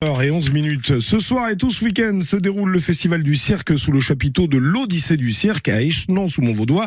et 11 minutes. Ce soir et tout ce week-end se déroule le festival du cirque sous le chapiteau de l'Odyssée du cirque à Échenon sous Montvaudois.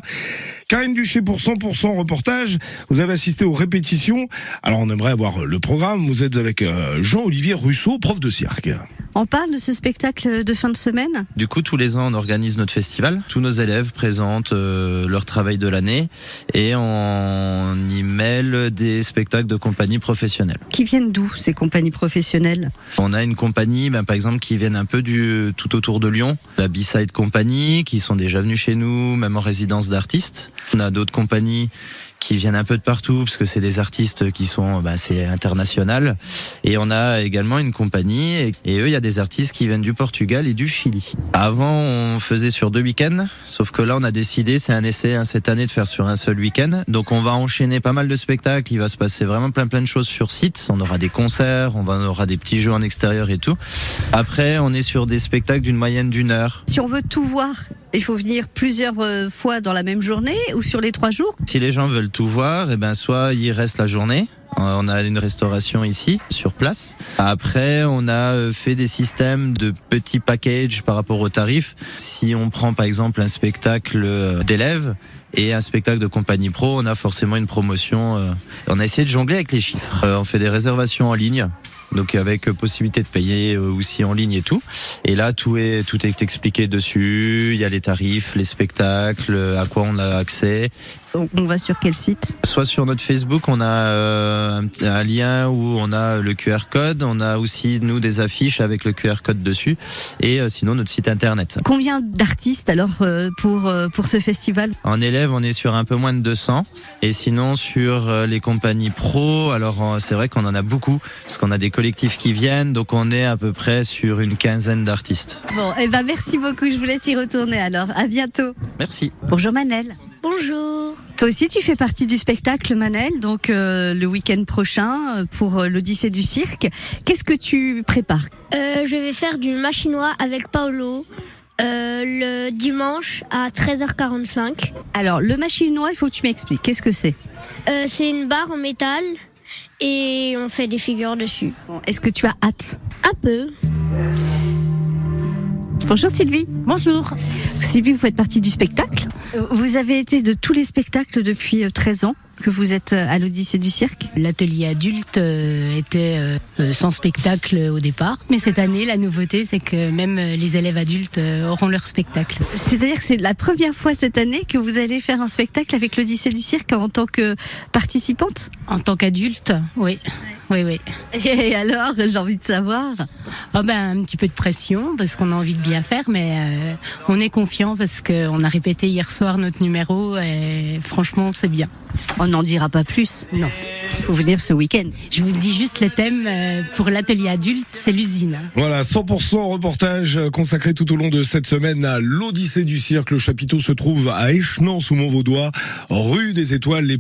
Karine Duché pour 100% reportage. Vous avez assisté aux répétitions. Alors on aimerait avoir le programme. Vous êtes avec euh, Jean-Olivier Russo, prof de cirque. On parle de ce spectacle de fin de semaine Du coup, tous les ans, on organise notre festival. Tous nos élèves présentent euh, leur travail de l'année et on y mêle des spectacles de compagnie professionnelle. Qui viennent d'où ces compagnies professionnelles? On a une compagnie, ben, par exemple, qui viennent un peu du tout autour de Lyon, la B-Side Company, qui sont déjà venus chez nous, même en résidence d'artistes. On a d'autres compagnies qui viennent un peu de partout parce que c'est des artistes qui sont bah, c'est international et on a également une compagnie et, eux il y a des artistes qui viennent du Portugal et du Chili. Avant on faisait sur deux week-ends sauf que là on a décidé c'est un essai hein, cette année de faire sur un seul week-end donc on va enchaîner pas mal de spectacles il va se passer vraiment plein plein de choses sur site on aura des concerts on, on aura des petits jeux en extérieur et tout après on est sur des spectacles d'une moyenne d'une heure. Si on veut tout voir il faut venir plusieurs euh, fois dans la même journée ou sur les trois jours? Si les gens veulent tout voir, eh ben soit ils restent la journée. On a une restauration ici, sur place. Après, on a euh, fait des systèmes de petits packages par rapport aux tarifs. Si on prend par exemple un spectacle euh, d'élèves, et un spectacle de compagnie pro, on a forcément une promotion. On a essayé de jongler avec les chiffres. On fait des réservations en ligne donc avec possibilité de payer aussi en ligne et tout. Et là, tout est tout est expliqué dessus. Il y a les tarifs, les spectacles, à quoi on a accès. On va sur quel site Soit sur notre Facebook, on a euh, un, un, lien où on a le QR code. On a aussi nous des affiches avec le QR code dessus. Et euh, sinon notre site internet. Combien d'artistes alors euh, pour pour ce festival? En élèves, on est sur un peu moins de 200. Et sinon sur les compagnies pro, alors c'est vrai qu'on en a beaucoup parce qu'on a des collectifs qui viennent. Donc on est à peu près sur une quinzaine d'artistes. Bon, et eh ben merci beaucoup. Je vous laisse y retourner alors. À bientôt. Merci. Bonjour Manel. Bonjour. Toi aussi, tu fais partie du spectacle Manel, donc euh, le week-end prochain euh, pour euh, l'Odyssée du cirque. Qu'est-ce que tu prépares? Euh, Je vais faire du machinois avec Paolo. le dimanche à 13h45. Alors, le machinois, il faut que tu m'expliques. Qu'est-ce que c'est? C'est une barre en métal et on fait des figures dessus. Bon, Est-ce que tu as hâte? Un peu. Bonjour Sylvie. Bonjour. Sylvie, vous faites partie du spectacle? Vous avez été de tous les spectacles depuis 13 ans que vous êtes à l'Odyssée du cirque L'atelier adulte euh, était euh, sans spectacle au départ, mais cette année, la nouveauté, c'est que même les élèves adultes euh, auront leur spectacle. C'est-à-dire que c'est la première fois cette année que vous allez faire un spectacle avec l'Odyssée du cirque en tant que participante? En tant qu'adulte, oui. Oui, oui. Et alors, j'ai envie de savoir oh ben, Un petit peu de pression, parce qu'on a envie de bien faire, mais euh, on est confiant parce qu'on a répété hier soir notre numéro et franchement, c'est bien. On n'en dira pas plus Non. Il faut venir ce week-end. Je vous dis juste le thème euh, pour l'atelier adulte, c'est l'usine. Voilà, 100% reportage consacré tout au long de cette semaine à l'Odyssée du cirque. Le chapiteau se trouve à Échenon sous Montvaudois, rue des Étoiles. Les